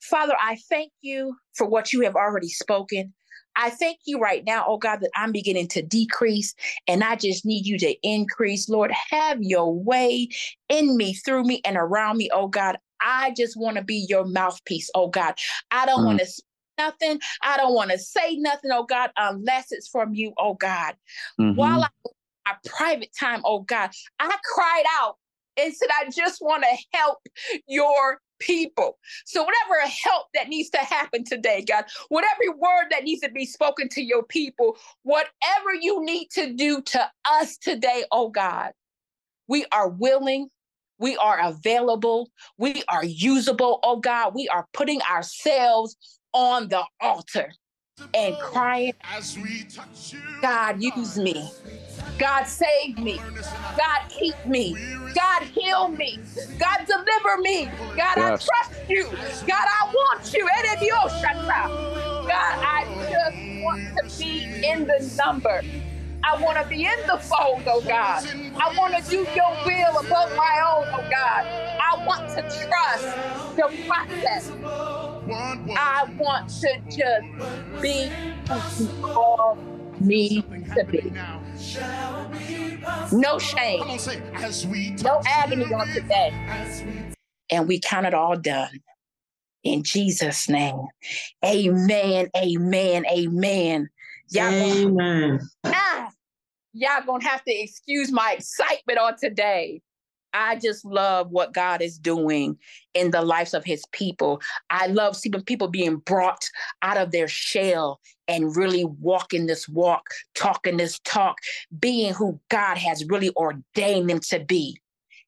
Father, I thank you for what you have already spoken. I thank you right now, oh God, that I'm beginning to decrease and I just need you to increase. Lord, have your way in me, through me, and around me, oh God. I just want to be your mouthpiece, oh God. I don't mm. want to nothing. I don't want to say nothing, oh God, unless it's from you, oh God. Mm-hmm. While I my private time, oh God, I cried out and said, I just want to help your people. So, whatever help that needs to happen today, God, whatever word that needs to be spoken to your people, whatever you need to do to us today, oh God, we are willing. We are available. We are usable, oh God. We are putting ourselves on the altar and crying, God, use me. God, save me. God, keep me. God, heal me. God, deliver me. God, yes. I trust you. God, I want you. In your shadow. God, I just want to be in the number. I want to be in the fold, oh God. I want to do your will above my own, oh God. I want to trust the process. I want to just be who you call me to be. No shame. No agony on today. And we count it all done. In Jesus' name. Amen. Amen. Amen. Y'all amen. Gonna, ah, y'all gonna have to excuse my excitement on today. I just love what God is doing in the lives of his people. I love seeing people being brought out of their shell and really walking this walk, talking this talk, being who God has really ordained them to be,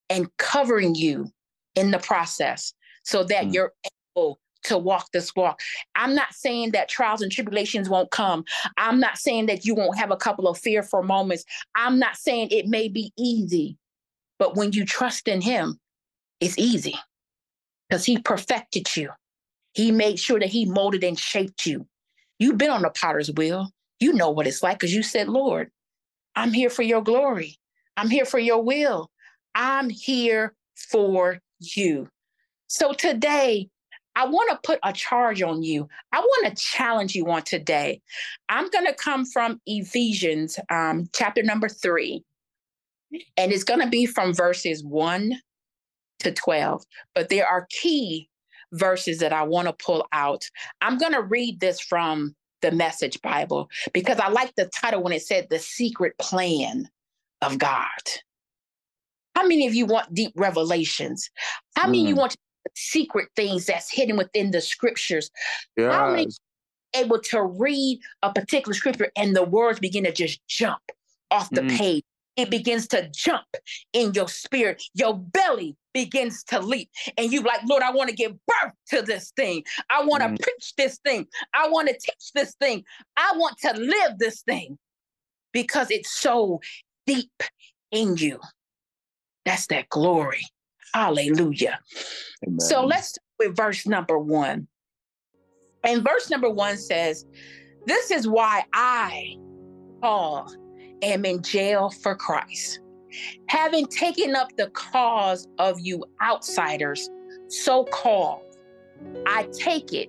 and covering you in the process so that mm. you're able to walk this walk. I'm not saying that trials and tribulations won't come. I'm not saying that you won't have a couple of fearful moments. I'm not saying it may be easy. But when you trust in him, it's easy because he perfected you. He made sure that he molded and shaped you. You've been on the potter's wheel. You know what it's like because you said, Lord, I'm here for your glory. I'm here for your will. I'm here for you. So today, I want to put a charge on you. I want to challenge you on today. I'm going to come from Ephesians um, chapter number three, and it's going to be from verses 1 to 12. But there are key verses that I want to pull out. I'm going to read this from the Message Bible because I like the title when it said The Secret Plan of God. How many of you want deep revelations? How many mm. of you want secret things that's hidden within the scriptures? Yes. How many able to read a particular scripture and the words begin to just jump off the mm. page? It begins to jump in your spirit. Your belly begins to leap. And you like, Lord, I want to give birth to this thing. I want to mm. preach this thing. I want to teach this thing. I want to live this thing because it's so deep in you. That's that glory. Hallelujah. Amen. So let's start with verse number one. And verse number one says, This is why I, Paul, am in jail for Christ. Having taken up the cause of you outsiders, so called, I take it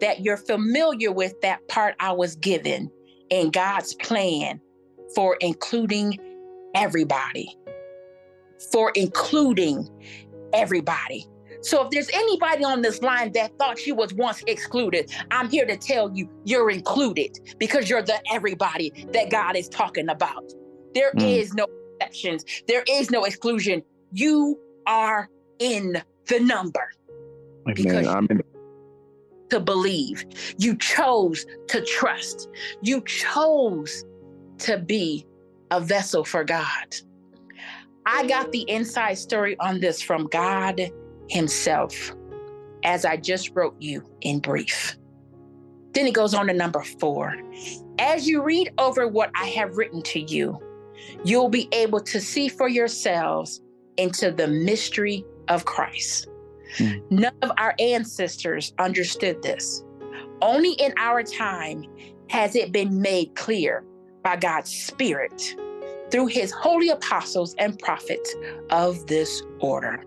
that you're familiar with that part I was given in God's plan for including everybody. For including everybody. So if there's anybody on this line that thought she was once excluded, I'm here to tell you you're included because you're the everybody that God is talking about. There mm. is no exceptions. There is no exclusion. You are in the number. Amen. Because I'm in to believe. You chose to trust. You chose to be a vessel for God. I got the inside story on this from God himself, as I just wrote you in brief. Then it goes on to number four. As you read over what I have written to you, you'll be able to see for yourselves into the mystery of Christ. Hmm. None of our ancestors understood this. Only in our time has it been made clear by God's Spirit through his holy apostles and prophets of this order.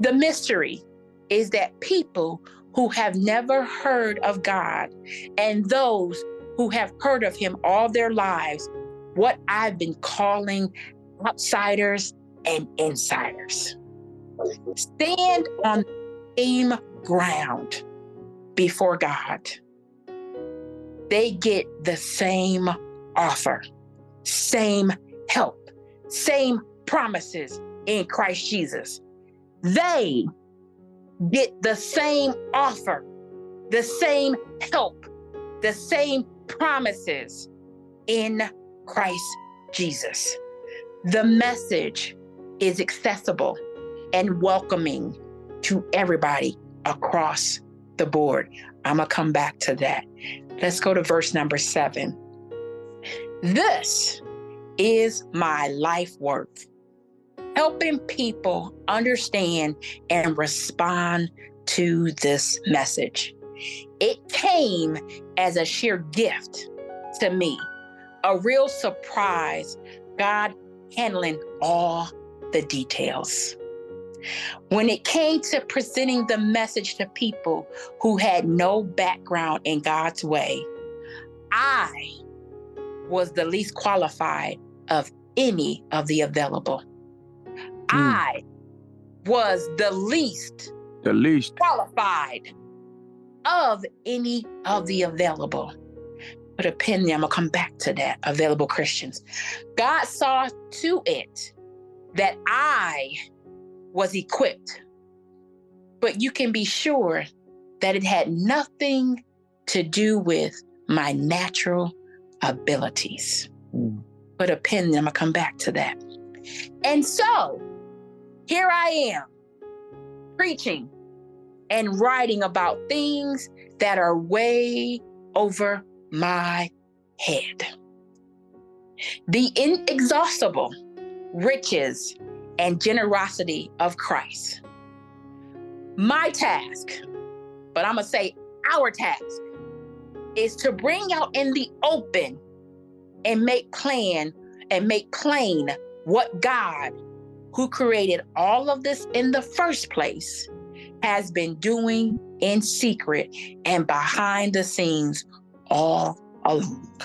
The mystery is that people who have never heard of God and those who have heard of him all their lives, what I've been calling outsiders and insiders. Stand on the same ground before God. They get the same offer, same help, same promises in Christ Jesus. They get the same offer, the same help, the same promises in Christ Jesus. The message is accessible and welcoming to everybody across the board. I'm going to come back to that. Let's go to verse number seven. This is my life work helping people understand and respond to this message. It came as a sheer gift to me, a real surprise, God handling all the details. When it came to presenting the message to people who had no background in God's way, I was the least qualified of any of the available. Mm. I was the least the least qualified of any of the available. Put a pin there. I'm gonna come back to that. Available Christians. God saw to it that I was equipped. But you can be sure that it had nothing to do with my natural abilities. Mm. Put a pin there. I'm gonna come back to that. And so here I am preaching and writing about things that are way over my head. The inexhaustible riches and generosity of Christ. My task, but I'm going to say our task, is to bring out in the open and make plain and make plain what God who created all of this in the first place, has been doing in secret and behind the scenes all along.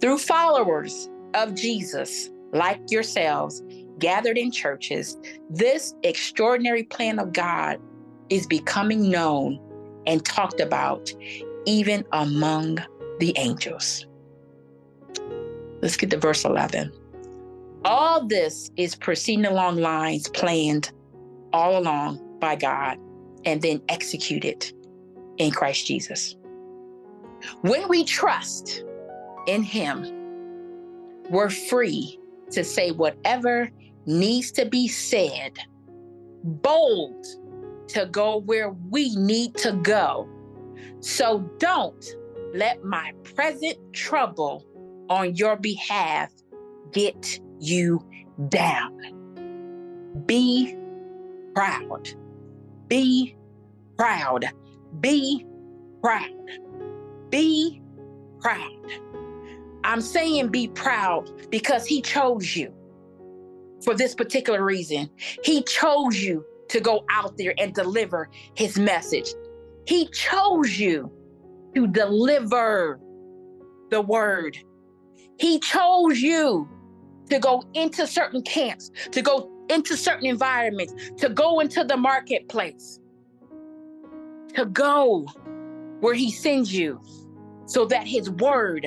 Through followers of Jesus, like yourselves, gathered in churches, this extraordinary plan of God is becoming known and talked about even among the angels. Let's get to verse 11. All this is proceeding along lines planned all along by God and then executed in Christ Jesus. When we trust in Him, we're free to say whatever needs to be said, bold to go where we need to go. So don't let my present trouble on your behalf get you down. Be proud. Be proud. Be proud. Be proud. I'm saying be proud because he chose you for this particular reason. He chose you to go out there and deliver his message. He chose you to deliver the word. He chose you to go into certain camps, to go into certain environments, to go into the marketplace, to go where he sends you so that his word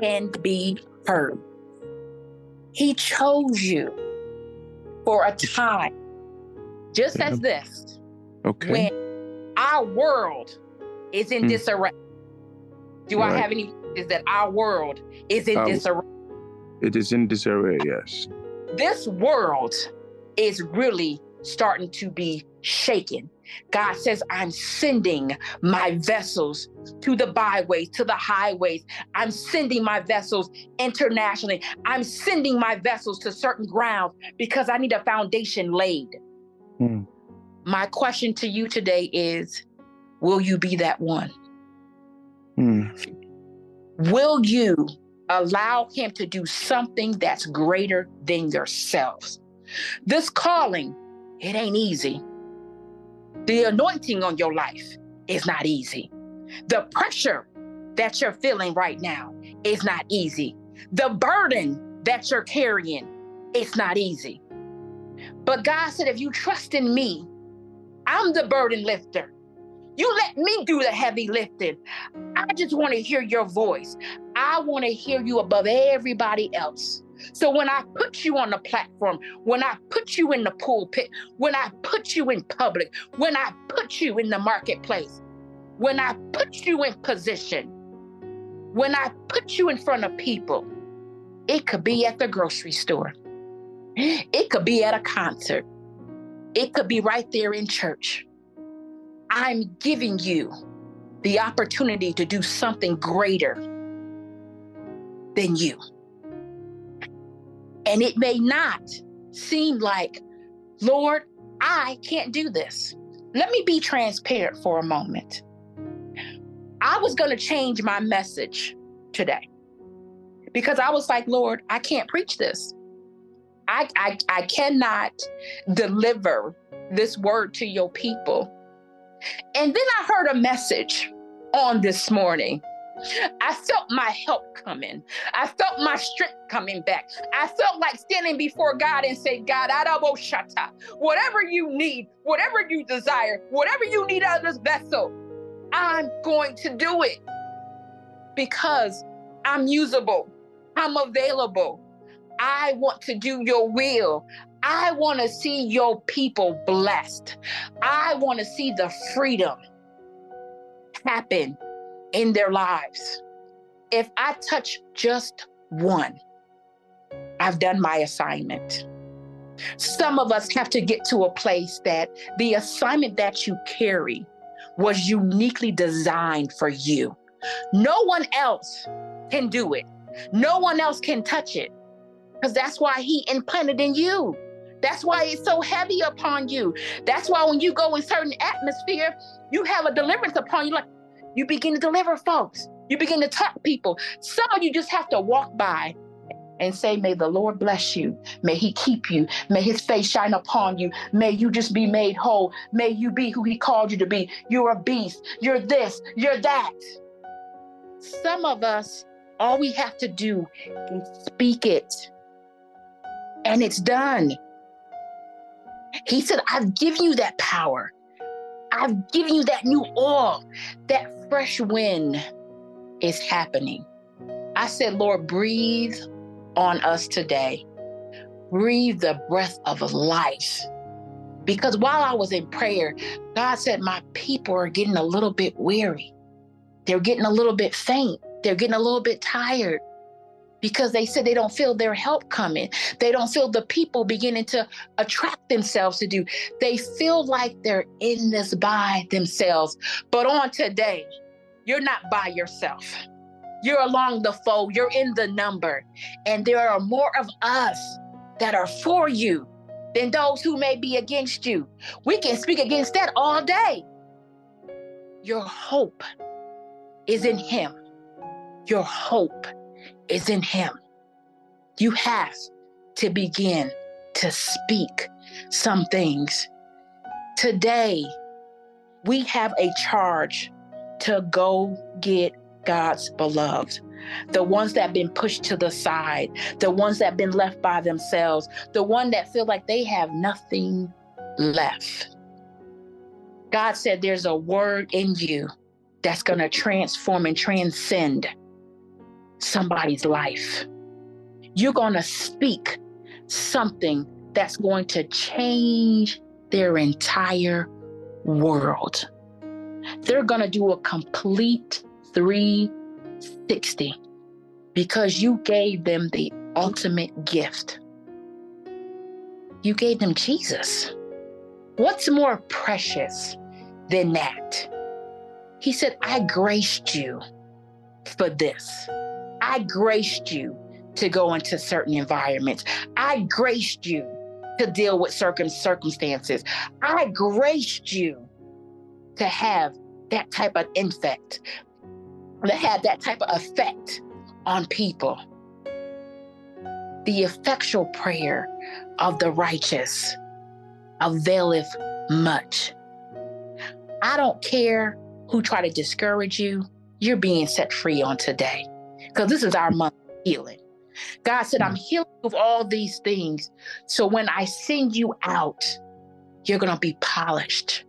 can be heard. He chose you for a time, just yeah. as this, okay. when our world is in mm. disarray. Do right. I have any? Is that our world is in disarray? It is in disarray, yes. This world is really starting to be shaken. God says, I'm sending my vessels to the byways, to the highways. I'm sending my vessels internationally. I'm sending my vessels to certain grounds because I need a foundation laid. Hmm. My question to you today is Will you be that one? Hmm. Will you allow him to do something that's greater than yourselves. This calling, it ain't easy. The anointing on your life is not easy. The pressure that you're feeling right now is not easy. The burden that you're carrying, it's not easy. But God said, if you trust in me, I'm the burden lifter. You let me do the heavy lifting. I just want to hear your voice. I want to hear you above everybody else. So when I put you on the platform, when I put you in the pulpit, when I put you in public, when I put you in the marketplace, when I put you in position, when I put you in front of people, it could be at the grocery store. It could be at a concert. It could be right there in church. I'm giving you the opportunity to do something greater than you. And it may not seem like, Lord, I can't do this. Let me be transparent for a moment. I was going to change my message today because I was like, Lord, I can't preach this. I, I, I cannot deliver this word to your people. And then I heard a message on this morning. I felt my help coming. I felt my strength coming back. I felt like standing before God and say, God, shata, whatever you need, whatever you desire, whatever you need out of this vessel, I'm going to do it because I'm usable. I'm available. I want to do your will. I want to see your people blessed. I want to see the freedom happen in their lives. If I touch just one, I've done my assignment. Some of us have to get to a place that the assignment that you carry was uniquely designed for you. No one else can do it. No one else can touch it because that's why he implanted in you. That's why it's so heavy upon you. That's why when you go in certain atmosphere, you have a deliverance upon you. Like you begin to deliver folks. You begin to talk people. Some of you just have to walk by and say, May the Lord bless you. May He keep you. May His face shine upon you. May you just be made whole. May you be who He called you to be. You're a beast. You're this. You're that. Some of us all we have to do is speak it, and it's done. He said, I've given you that power. I've given you that new oil. That fresh wind is happening. I said, Lord, breathe on us today. Breathe the breath of life. Because while I was in prayer, God said, My people are getting a little bit weary. They're getting a little bit faint. They're getting a little bit tired because they said they don't feel their help coming. They don't feel the people beginning to attract themselves to do. They feel like they're in this by themselves. But on today, you're not by yourself. You're along the fold, you're in the number. And there are more of us that are for you than those who may be against you. We can speak against that all day. Your hope is in Him. Your hope is in Him. You have to begin to speak some things. Today, we have a charge to go get God's beloved. The ones that have been pushed to the side, the ones that have been left by themselves, the one that feel like they have nothing left. God said there's a word in you that's going to transform and transcend somebody's life. You're going to speak something that's going to change their entire world. They're going to do a complete 360 because you gave them the ultimate gift. You gave them Jesus. What's more precious than that? He said, I graced you for this. I graced you to go into certain environments. I graced you to deal with certain circumstances. I graced you to have that type of infect, to have that type of effect on people. The effectual prayer of the righteous availeth much. I don't care who try to discourage you. You're being set free on today because this is our month of healing. God said, I'm healing of all these things. So when I send you out, you're going to be polished.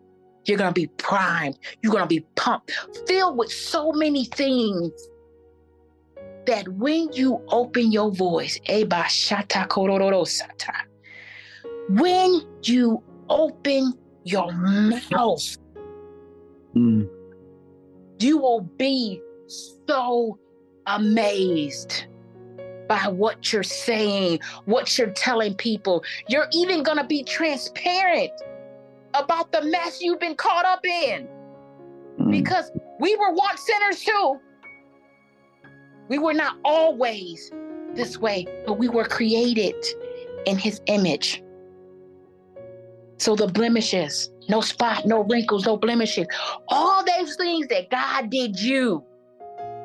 You're going to be primed. You're going to be pumped, filled with so many things that when you open your voice, when you open your mouth, mm. you will be so amazed by what you're saying, what you're telling people. You're even going to be transparent about the mess you've been caught up in. Mm. Because we were once sinners too. We were not always this way, but we were created in his image. So the blemishes, no spot, no wrinkles, no blemishes, all those things that God did you,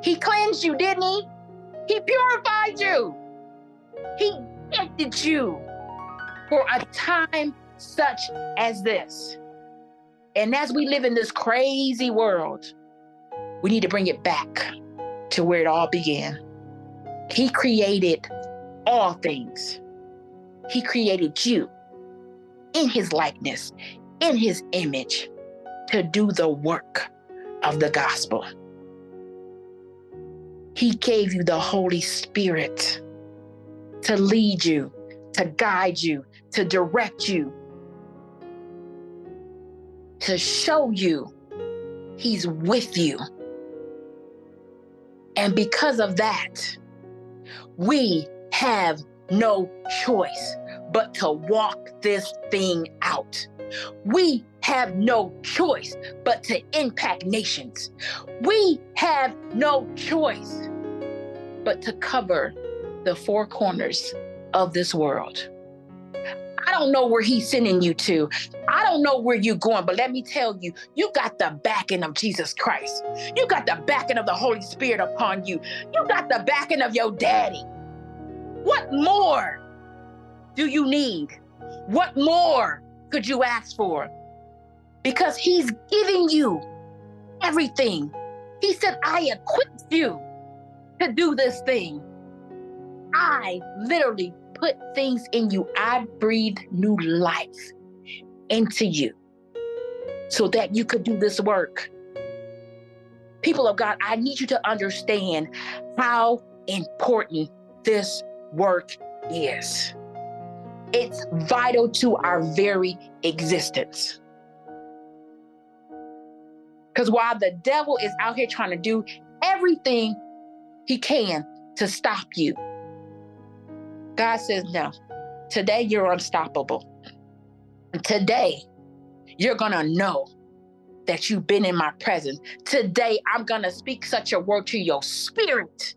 he cleansed you, didn't he? He purified you. He gifted you for a time such as this. And as we live in this crazy world, we need to bring it back to where it all began. He created all things. He created you in his likeness, in his image, to do the work of the gospel. He gave you the Holy Spirit to lead you, to guide you, to direct you, to show you He's with you. And because of that, we have no choice but to walk this thing out. We have no choice but to impact nations. We have no choice but to cover the four corners of this world. I don't know where he's sending you to. I don't know where you're going, but let me tell you, you got the backing of Jesus Christ. You got the backing of the Holy Spirit upon you. You got the backing of your daddy. What more do you need? What more could you ask for? Because he's giving you everything. He said, I equipped you to do this thing. I literally put things in you. I breathed new life into you so that you could do this work. People of God, I need you to understand how important this work is. It's vital to our very existence. Because while the devil is out here trying to do everything he can to stop you, God says, no, today you're unstoppable. Today, you're going to know that you've been in my presence. Today, I'm going to speak such a word to your spirit.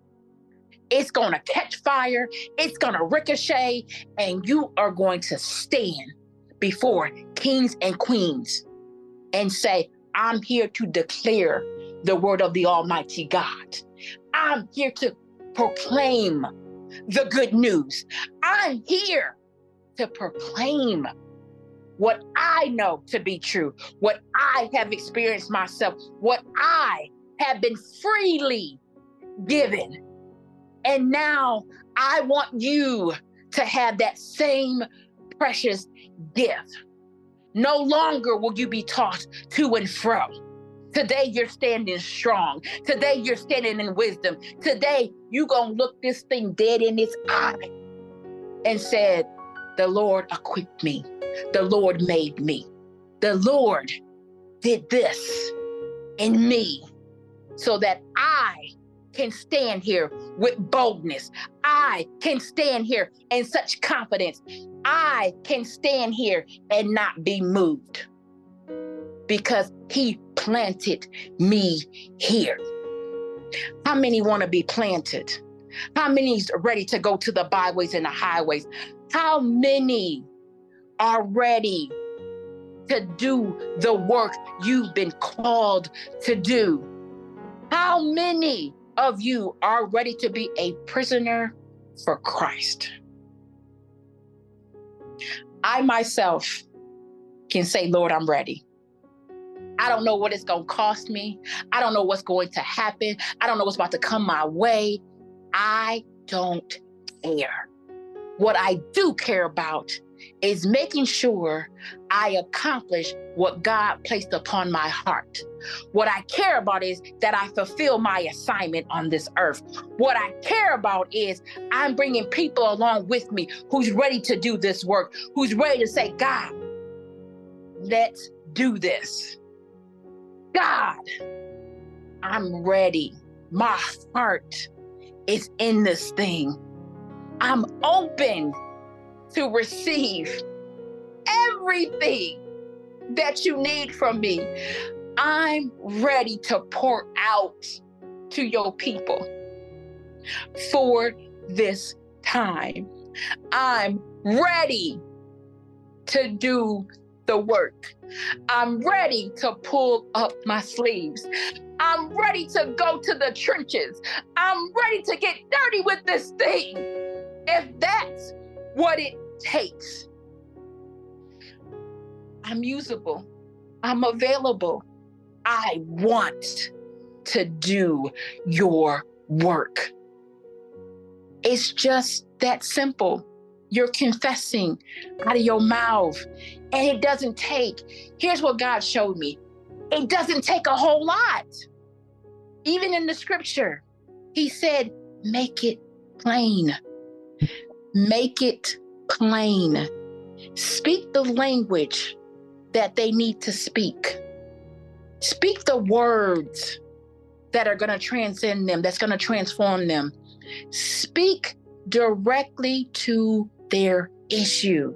It's going to catch fire, it's going to ricochet, and you are going to stand before kings and queens and say, I'm here to declare the word of the Almighty God. I'm here to proclaim the good news. I'm here to proclaim what I know to be true, what I have experienced myself, what I have been freely given. And now I want you to have that same precious gift. No longer will you be tossed to and fro. Today you're standing strong. Today you're standing in wisdom. Today you gonna look this thing dead in its eye and said, "The Lord equipped me. The Lord made me. The Lord did this in me, so that I can stand here with boldness. I can stand here in such confidence. I can stand here and not be moved because he planted me here. How many want to be planted? How many is ready to go to the byways and the highways? How many are ready to do the work you've been called to do? How many of you are ready to be a prisoner for Christ? I myself can say, Lord, I'm ready. I don't know what it's going to cost me. I don't know what's going to happen. I don't know what's about to come my way. I don't care. What I do care about is making sure I accomplish what God placed upon my heart. What I care about is that I fulfill my assignment on this earth. What I care about is I'm bringing people along with me who's ready to do this work, who's ready to say, God, let's do this. God, I'm ready. My heart is in this thing. I'm open to receive everything that you need from me. I'm ready to pour out to your people for this time. I'm ready to do the work. I'm ready to pull up my sleeves. I'm ready to go to the trenches. I'm ready to get dirty with this thing. If that's what it takes. I'm usable. I'm available. I want to do your work. It's just that simple. You're confessing out of your mouth, and it doesn't take. Here's what God showed me it doesn't take a whole lot. Even in the scripture, He said, Make it plain. Make it plain. Speak the language that they need to speak. Speak the words that are going to transcend them, that's going to transform them. Speak directly to their issue.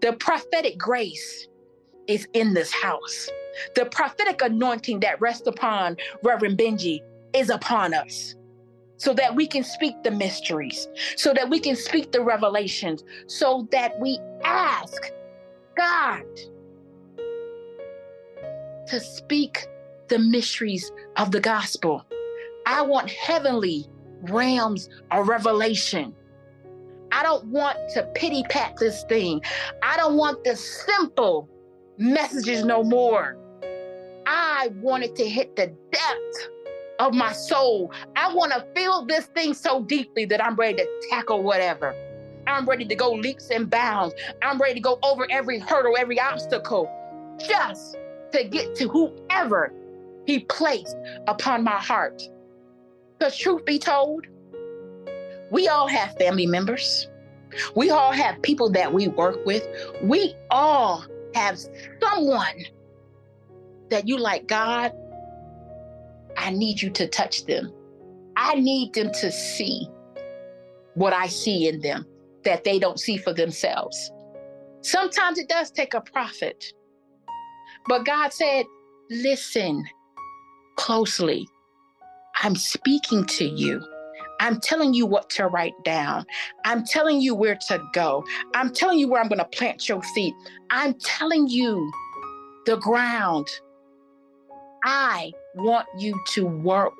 The prophetic grace is in this house. The prophetic anointing that rests upon Reverend Benji is upon us so that we can speak the mysteries, so that we can speak the revelations, so that we ask God to speak the mysteries of the gospel. I want heavenly realms of revelation. I don't want to pity pat this thing. I don't want the simple messages no more. I wanted to hit the depth of my soul. I want to feel this thing so deeply that I'm ready to tackle whatever. I'm ready to go leaps and bounds. I'm ready to go over every hurdle, every obstacle, just to get to whoever He placed upon my heart. Because, truth be told, we all have family members. We all have people that we work with. We all have someone that you like, God, I need you to touch them. I need them to see what I see in them that they don't see for themselves. Sometimes it does take a prophet. But God said, listen closely. I'm speaking to you. I'm telling you what to write down. I'm telling you where to go. I'm telling you where I'm going to plant your feet. I'm telling you the ground I want you to work.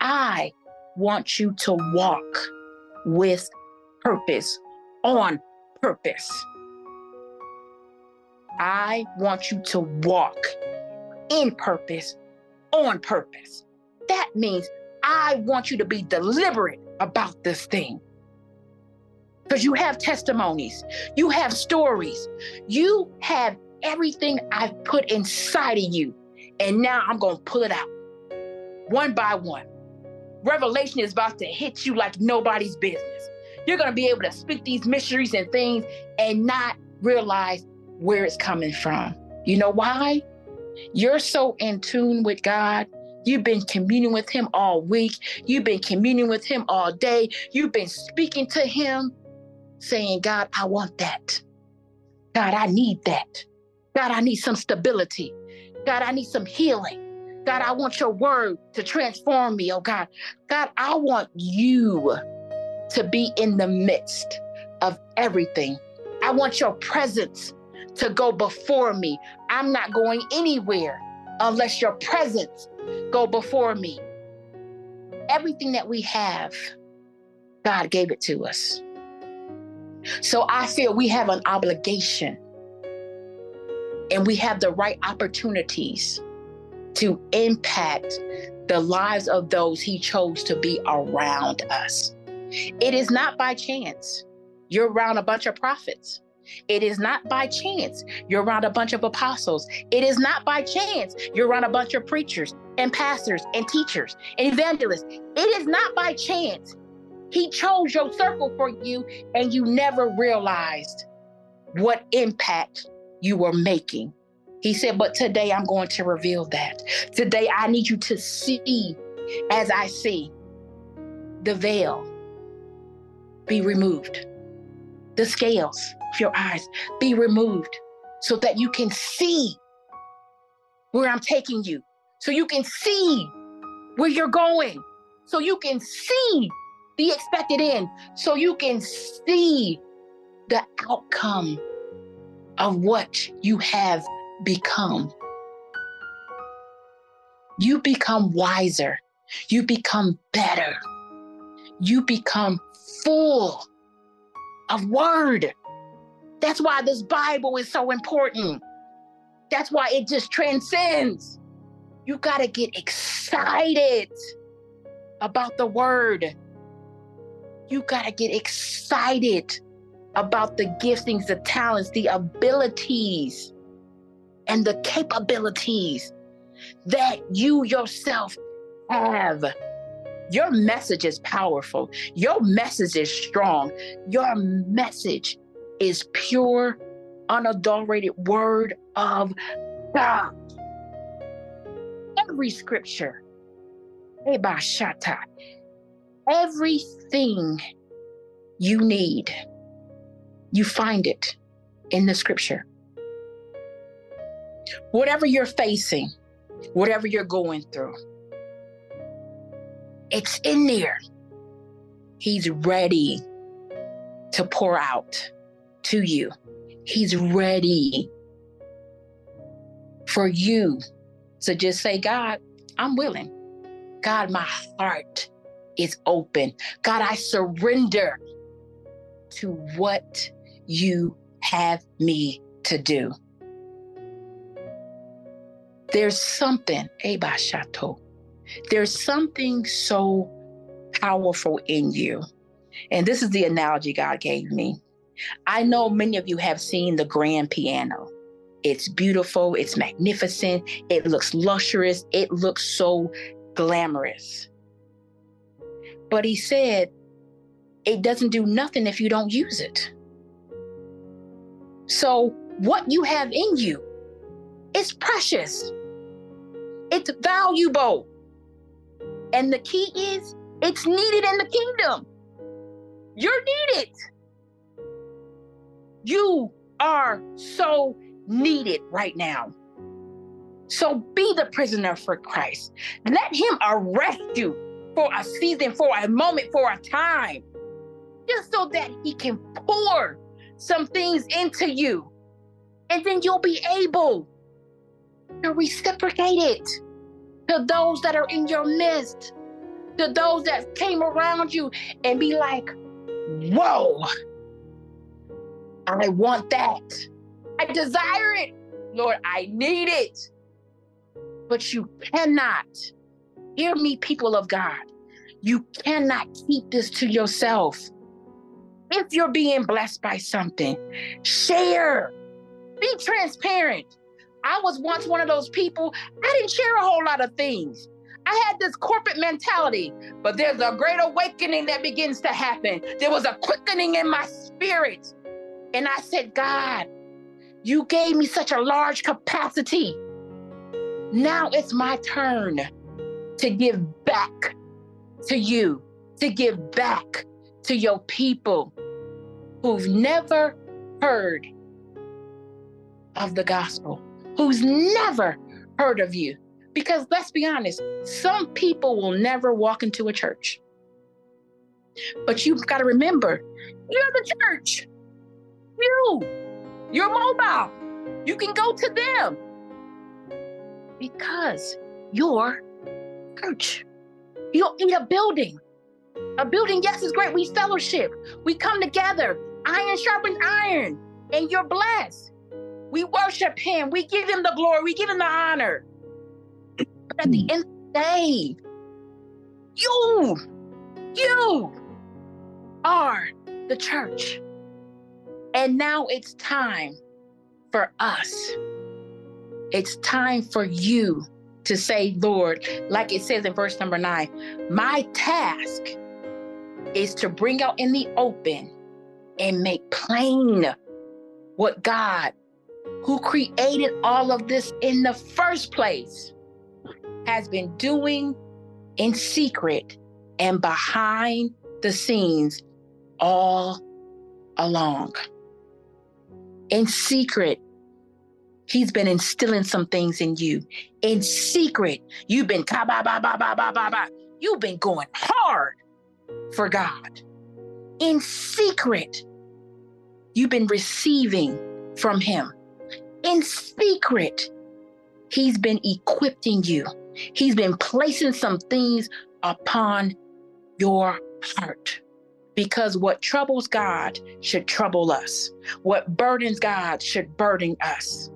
I want you to walk with purpose, on purpose. I want you to walk in purpose, on purpose. That means I want you to be deliberate about this thing. Because you have testimonies, you have stories, you have everything I've put inside of you. And now I'm going to pull it out one by one. Revelation is about to hit you like nobody's business. You're going to be able to speak these mysteries and things and not realize where it's coming from. You know why? You're so in tune with God. You've been communing with Him all week. You've been communing with Him all day. You've been speaking to Him, saying, God, I want that. God, I need that. God, I need some stability. God, I need some healing. God, I want your word to transform me, oh God. God, I want you to be in the midst of everything. I want your presence to go before me. I'm not going anywhere unless your presence go before me. Everything that we have, God gave it to us. So I feel we have an obligation and we have the right opportunities to impact the lives of those he chose to be around us. It is not by chance you're around a bunch of prophets. It is not by chance you're around a bunch of apostles. It is not by chance you're around a bunch of preachers and pastors and teachers and evangelists. It is not by chance he chose your circle for you and you never realized what impact you were making. He said, But today I'm going to reveal that. Today I need you to see as I see the veil be removed, the scales your eyes be removed so that you can see where I'm taking you, so you can see where you're going, so you can see the expected end, so you can see the outcome of what you have become. You become wiser. You become better. You become full of word. That's why this Bible is so important. That's why it just transcends. You got to get excited about the word. You got to get excited about the giftings, the talents, the abilities, and the capabilities that you yourself have. Your message is powerful. Your message is strong. Your message is pure, unadulterated word of God. Every scripture, everything you need you find it in the scripture. Whatever you're facing, whatever you're going through, it's in there. He's ready to pour out to you. He's ready for you to just say, God, I'm willing. God, my heart is open. God, I surrender to what you have me to do. There's something, Ebashato, there's something so powerful in you. And this is the analogy God gave me. I know many of you have seen the grand piano. It's beautiful, it's magnificent, it looks luxurious, it looks so glamorous. But he said, it doesn't do nothing if you don't use it. So, what you have in you is precious, it's valuable. And the key is it's needed in the kingdom. You're needed. You are so needed right now. So be the prisoner for Christ. Let him arrest you for a season, for a moment, for a time, just so that he can pour some things into you. And then you'll be able to reciprocate it to those that are in your midst, to those that came around you, and be like, whoa, I want that. I desire it. Lord, I need it. But you cannot, hear me, people of God, you cannot keep this to yourself. If you're being blessed by something, share, be transparent. I was once one of those people, I didn't share a whole lot of things. I had this corporate mentality, but there's a great awakening that begins to happen. There was a quickening in my spirit. And I said, God, you gave me such a large capacity. Now it's my turn to give back to you, to give back to your people who've never heard of the gospel, who's never heard of you. Because let's be honest, some people will never walk into a church. But you've got to remember, you're the church. You, you're mobile. You can go to them because you're church. You don't need a building. A building, yes, is great. We fellowship. We come together. Iron sharpens iron. And you're blessed. We worship him. We give him the glory. We give him the honor. But at the end of the day, you, you are the church. And now it's time for us. It's time for you to say, Lord, like it says in verse number nine, my task is to bring out in the open and make plain what God, who created all of this in the first place, has been doing in secret and behind the scenes all along. In secret, He's been instilling some things in you. In secret, you've been ba ba ba ba ba ba ba. You've been going hard for God. In secret, you've been receiving from Him. In secret, He's been equipping you. He's been placing some things upon your heart because what troubles God should trouble us. What burdens God should burden us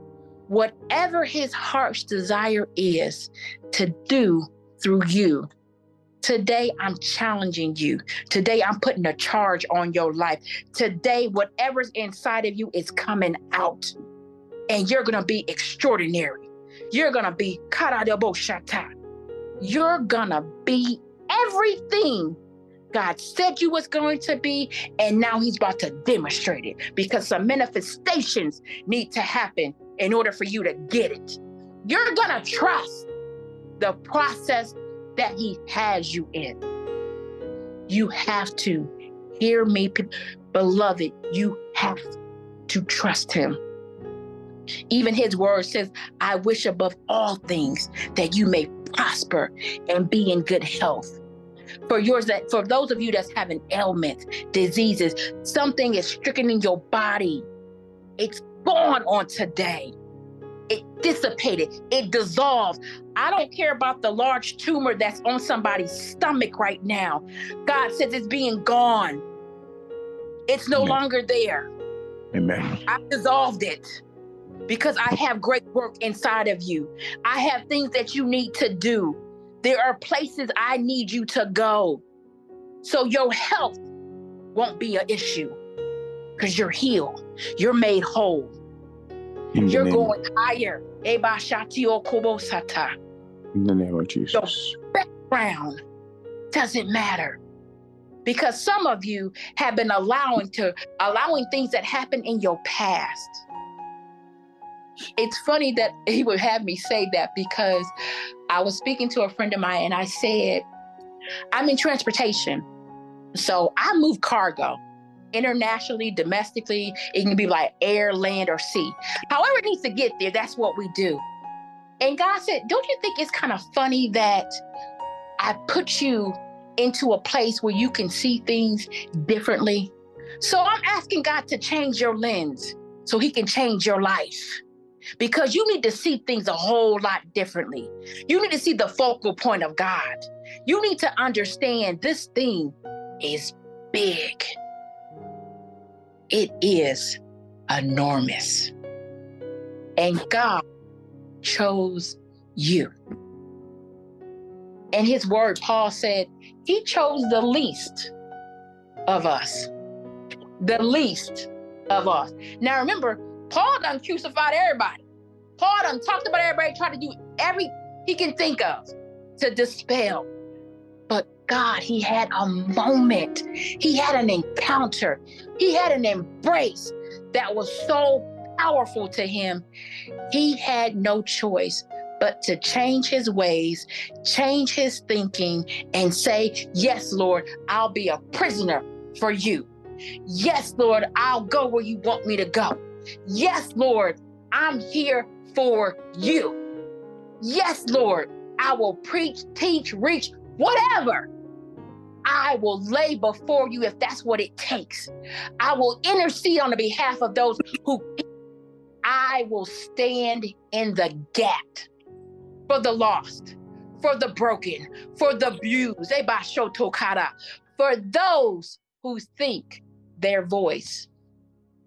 whatever his heart's desire is to do through you. Today, I'm challenging you. Today, I'm putting a charge on your life. Today, whatever's inside of you is coming out, and you're going to be extraordinary. You're going to be cut out of bo shata. You're going to be everything God said you was going to be, and now He's about to demonstrate it because some manifestations need to happen in order for you to get it. You're to trust the process that He has you in. You have to hear me, beloved. You have to trust Him. Even His word says, I wish above all things that you may prosper and be in good health. For yours that for those of you that's having ailments, diseases, something is stricken in your body. It's gone on today. It dissipated, it dissolved. I don't care about the large tumor that's on somebody's stomach right now. God says it's being gone. It's no Amen. longer there. Amen. I've dissolved it because I have great work inside of you. I have things that you need to do. There are places I need you to go. So your health won't be an issue because you're healed. You're made whole. In You're going higher. In the name of Jesus. Your background doesn't matter. Because some of you have been allowing to allowing things that happened in your past. It's funny that he would have me say that because I was speaking to a friend of mine and I said, I'm in transportation. So I move cargo internationally, domestically. It can be like air, land, or sea. However, it needs to get there, that's what we do. And God said, Don't you think it's kind of funny that I put you into a place where you can see things differently? So I'm asking God to change your lens so He can change your life. Because you need to see things a whole lot differently. You need to see the focal point of God. You need to understand this thing is big it is enormous. And God chose you. In his word, Paul said, He chose the least of us. The least of us. Now remember, Paul done crucified everybody. Paul done talked about everybody, tried to do every he can think of to dispel But God, he had a moment. He had an encounter. He had an embrace that was so powerful to him. He had no choice but to change his ways, change his thinking, and say, Yes, Lord, I'll be a prisoner for you. Yes, Lord, I'll go where you want me to go. Yes, Lord, I'm here for you. Yes, Lord, I will preach, teach, reach, whatever. I will lay before you if that's what it takes. I will intercede on the behalf of those who I will stand in the gap for the lost, for the broken, for the abused, for those who think their voice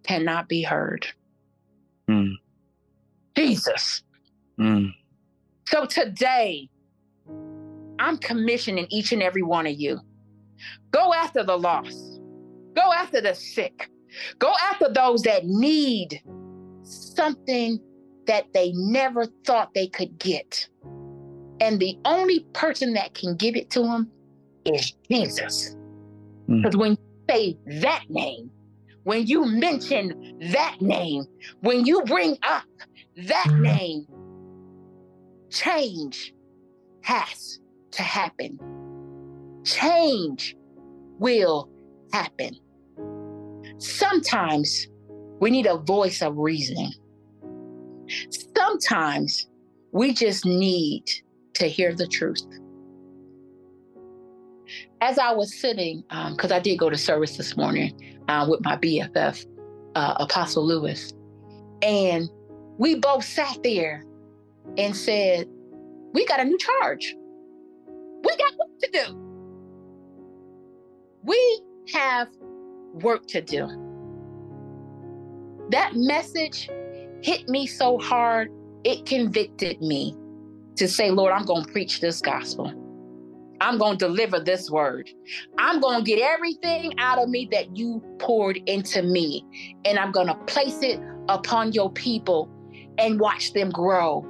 cannot be heard. Mm. Jesus. Mm. So today, I'm commissioning each and every one of you. Go after the lost. Go after the sick. Go after those that need something that they never thought they could get. And the only person that can give it to them is Jesus. Because mm. when you say that name, when you mention that name, when you bring up that mm. name, change has to happen. Change will happen. Sometimes we need a voice of reason. Sometimes we just need to hear the truth. As I was sitting, because um, I did go to service this morning uh, with my BFF, uh, Apostle Lewis, and we both sat there and said, We got a new charge. We got work to do. We have work to do. That message hit me so hard, it convicted me to say, Lord, I'm going to preach this gospel. I'm going to deliver this word. I'm going to get everything out of me that you poured into me, and I'm going to place it upon your people and watch them grow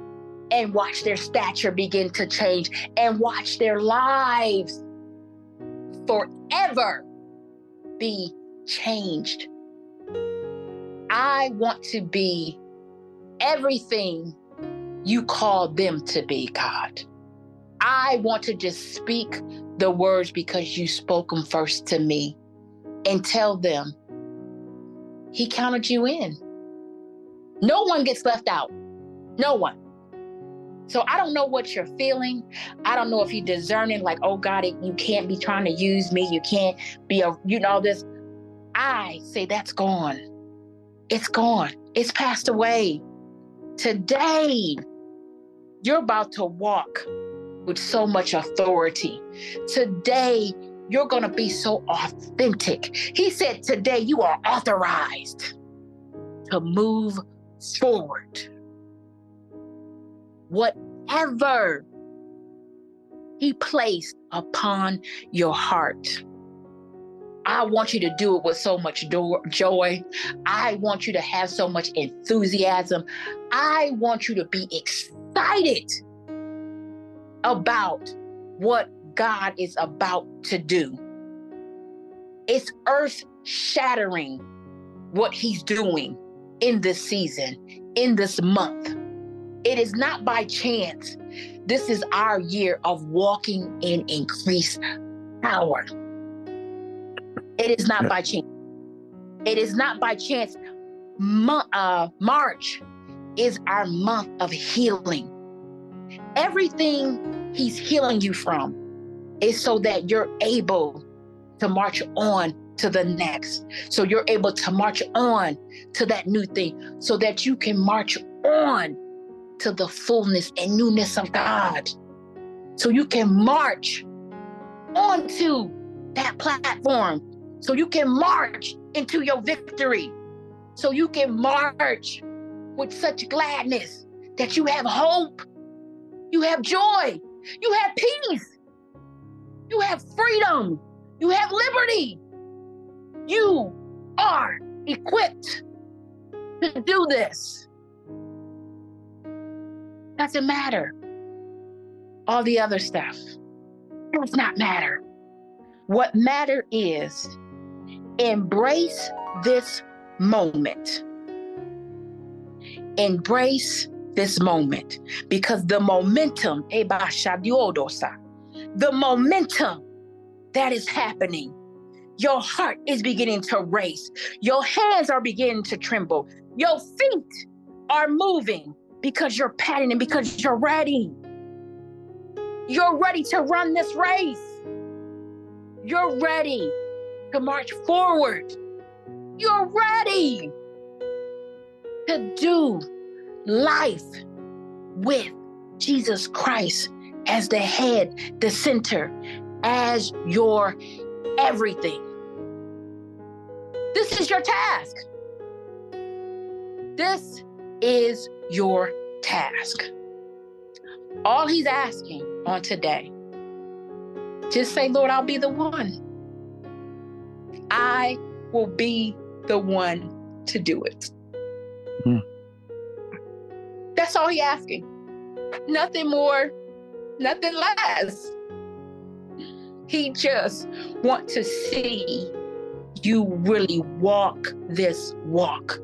and watch their stature begin to change and watch their lives forever be changed. I want to be everything you call them to be, God. I want to just speak the words because you spoke them first to me and tell them He counted you in. No one gets left out. No one. So I don't know what you're feeling. I don't know if you're discerning, like, oh God, you can't be trying to use me. You can't be a, you know, this. I say that's gone. It's gone. It's passed away. Today, you're about to walk with so much authority. Today, you're going to be so authentic. He said, Today, you are authorized to move forward. Whatever He placed upon your heart. I want you to do it with so much do- joy. I want you to have so much enthusiasm. I want you to be excited about what God is about to do. It's earth shattering what He's doing in this season, in this month. It is not by chance. This is our year of walking in increased power. It is not by chance. It is not by chance. Mo- uh, March is our month of healing. Everything He's healing you from is so that you're able to march on to the next. So you're able to march on to that new thing so that you can march on to the fullness and newness of God. So you can march onto that platform. So you can march into your victory. So you can march with such gladness that you have hope, you have joy, you have peace, you have freedom, you have liberty. You are equipped to do this. Doesn't matter. All the other stuff does not matter. What matter is embrace this moment. Embrace this moment because the momentum, eh, the momentum that is happening your heart is beginning to race. Your hands are beginning to tremble. Your feet are moving because you're patting and because you're ready. You're ready to run this race. You're ready to march forward. You're ready to do life with Jesus Christ as the head, the center, as your everything. This is your task. This is your task. All he's asking on today, just say, Lord, I'll be the one. I will be the one to do it. Hmm. That's all he's asking. Nothing more, nothing less. He just want to see you really walk this walk.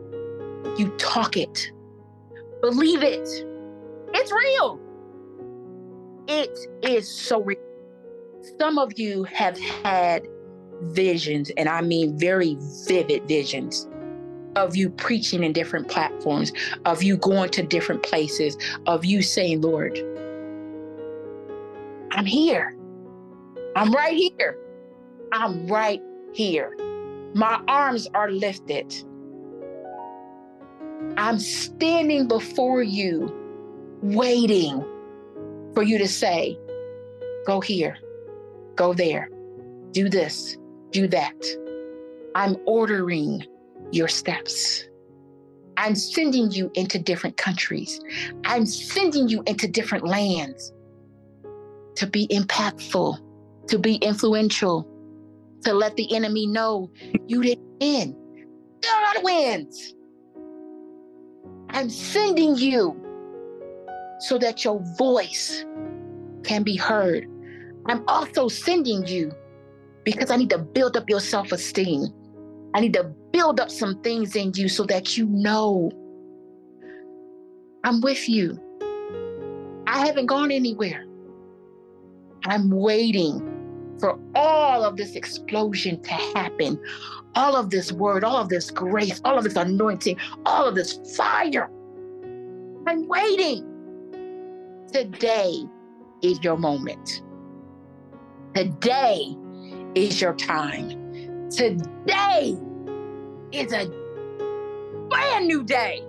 You talk it. Believe it. It's real. It is so real. Some of you have had visions, and I mean very vivid visions of you preaching in different platforms, of you going to different places, of you saying, Lord, I'm here. I'm right here. I'm right here. My arms are lifted. I'm standing before you, waiting for you to say, Go here, go there, do this, do that. I'm ordering your steps. I'm sending you into different countries. I'm sending you into different lands to be impactful, to be influential, to let the enemy know you didn't win. God wins. I'm sending you so that your voice can be heard. I'm also sending you because I need to build up your self esteem. I need to build up some things in you so that you know I'm with you. I haven't gone anywhere. I'm waiting for all of this explosion to happen, all of this word, all of this grace, all of this anointing, all of this fire. I'm waiting. Today is your moment. Today is your time. Today is a brand new day,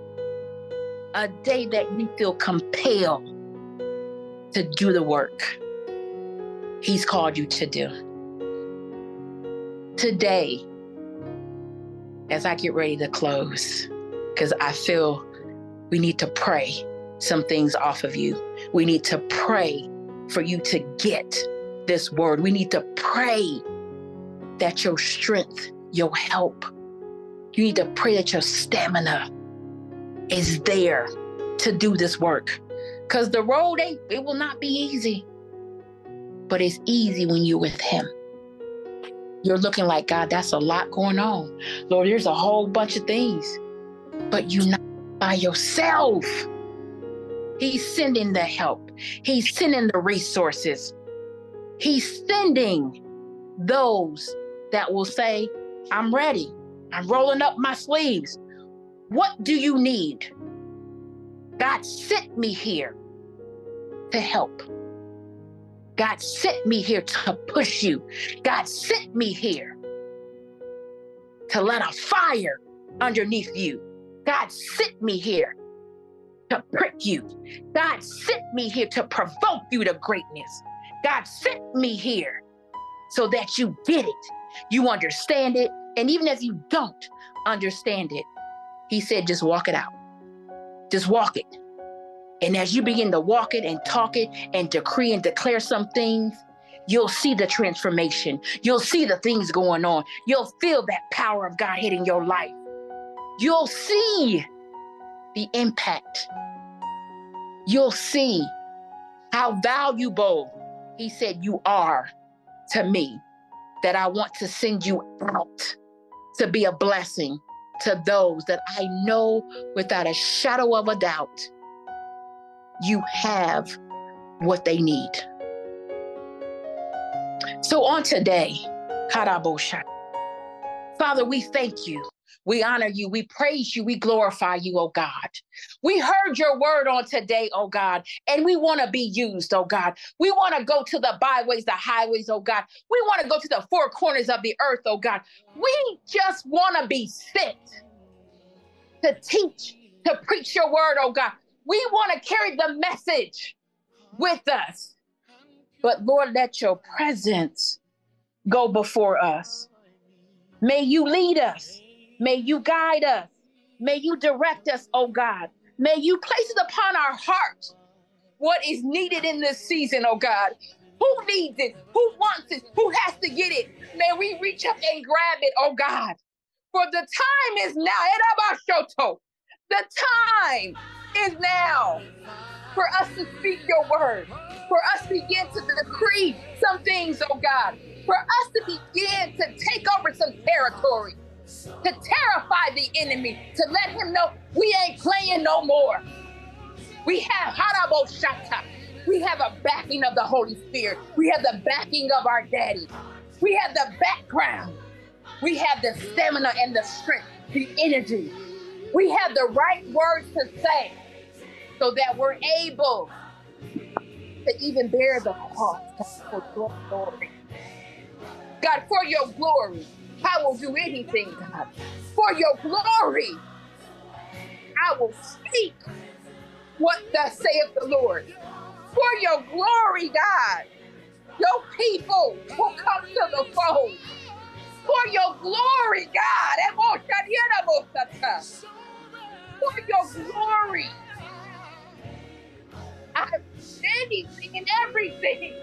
a day that you feel compelled to do the work He's called you to do. Today, as I get ready to close, because I feel we need to pray some things off of you. We need to pray for you to get this word. We need to pray that your strength, your help, you need to pray that your stamina is there to do this work. Because the road ain't, it will not be easy but it's easy when you're with Him. You're looking like, God, that's a lot going on. Lord, there's a whole bunch of things, but you're not by yourself. He's sending the help, He's sending the resources, He's sending those that will say, I'm ready. I'm rolling up my sleeves. What do you need? God sent me here to help. God sent me here to push you. God sent me here to let a fire underneath you. God sent me here to prick you. God sent me here to provoke you to greatness. God sent me here so that you get it, you understand it, and even if you don't understand it, He said, just walk it out. Just walk it. And as you begin to walk it and talk it and decree and declare some things, you'll see the transformation. You'll see the things going on. You'll feel that power of God hitting your life. You'll see the impact. You'll see how valuable He said you are to me, that I want to send you out to be a blessing to those that I know without a shadow of a doubt you have what they need. So on today, Karabosha, Father, we thank you. We honor you. We praise you. We glorify you, oh God. We heard your word on today, oh God, and we want to be used, oh God. We want to go to the byways, the highways, oh God. We want to go to the four corners of the earth, oh God. We just want to be sent to teach, to preach your word, oh God. We want to carry the message with us. But Lord, let your presence go before us. May you lead us. May you guide us. May you direct us, oh God. May you place it upon our hearts what is needed in this season, oh God. Who needs it? Who wants it? Who has to get it? May we reach up and grab it, oh God. For the time is now. The time is now for us to speak your word, for us to begin to decree some things, oh God, for us to begin to take over some territory, to terrify the enemy, to let him know we ain't playing no more. We have Harabo Shata. We have a backing of the Holy Spirit. We have the backing of our daddy. We have the background. We have the stamina and the strength, the energy. We have the right words to say so that we're able to even bear the cost for your glory. God, for your glory, I will do anything, God. For your glory, I will speak what thus saith the Lord. For your glory, God, your people will come to the fold. For your glory, God, eh, eh, for your glory, I'm anything and everything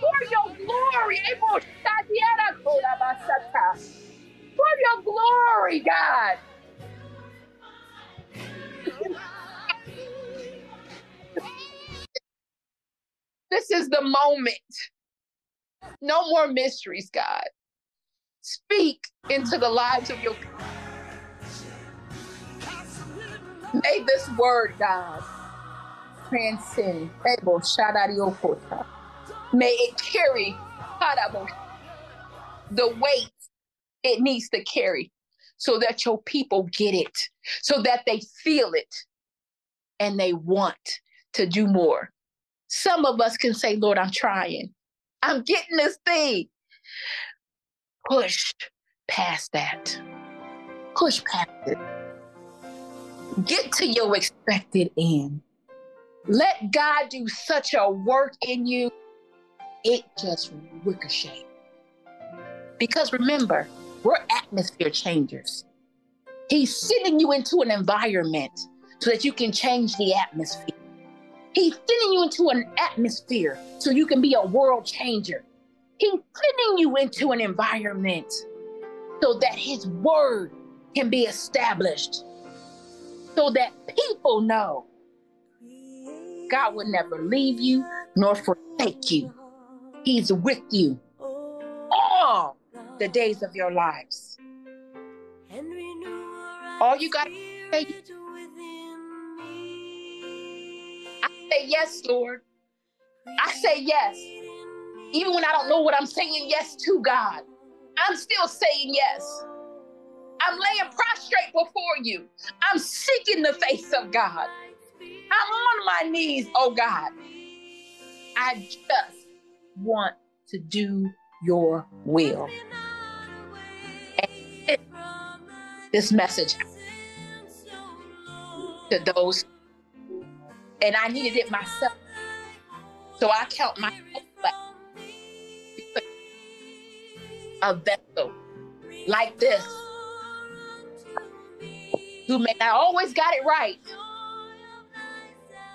for your glory. For your glory, God. This is the moment. No more mysteries, God. Speak into the lives of your people. May this word, God, transcend. May it carry the weight it needs to carry so that your people get it, so that they feel it and they want to do more. Some of us can say, Lord, I'm trying. I'm getting this thing. Push past that. Push past it. Get to your expected end. Let God do such a work in you, it just ricochet. Because remember, we're atmosphere changers. He's sending you into an environment so that you can change the atmosphere. He's sending you into an atmosphere so you can be a world changer. He's sending you into an environment so that his word can be established, so that people know God will never leave you nor forsake you. He's with you all the days of your lives. All you got to say, I say yes, Lord. I say yes. Even when I don't know what I'm saying yes to, God, I'm still saying yes. I'm laying prostrate before you. I'm seeking the face of God. I'm on my knees, oh God. I just want to do your will. This message to those, and I needed it myself. So I count myself a vessel like this who may not always got it right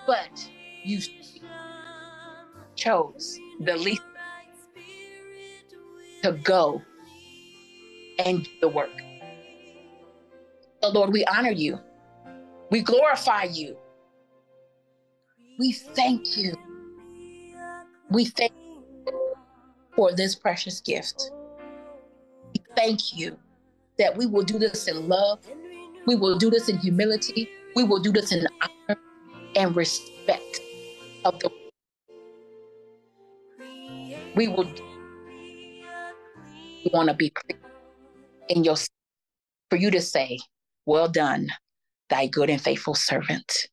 but you chose the least to go and do the work. So, Lord, we honor you. We glorify you. We thank you. We thank you for this precious gift. We thank you that we will do this in love. We will do this in humility. We will do this in honor and respect of the we will want to be in your for you to say well done thy good and faithful servant.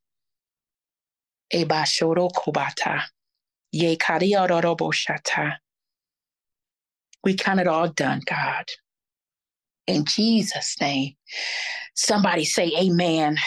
Kubata. Ye we count it all done god. In jesus name. Somebody say amen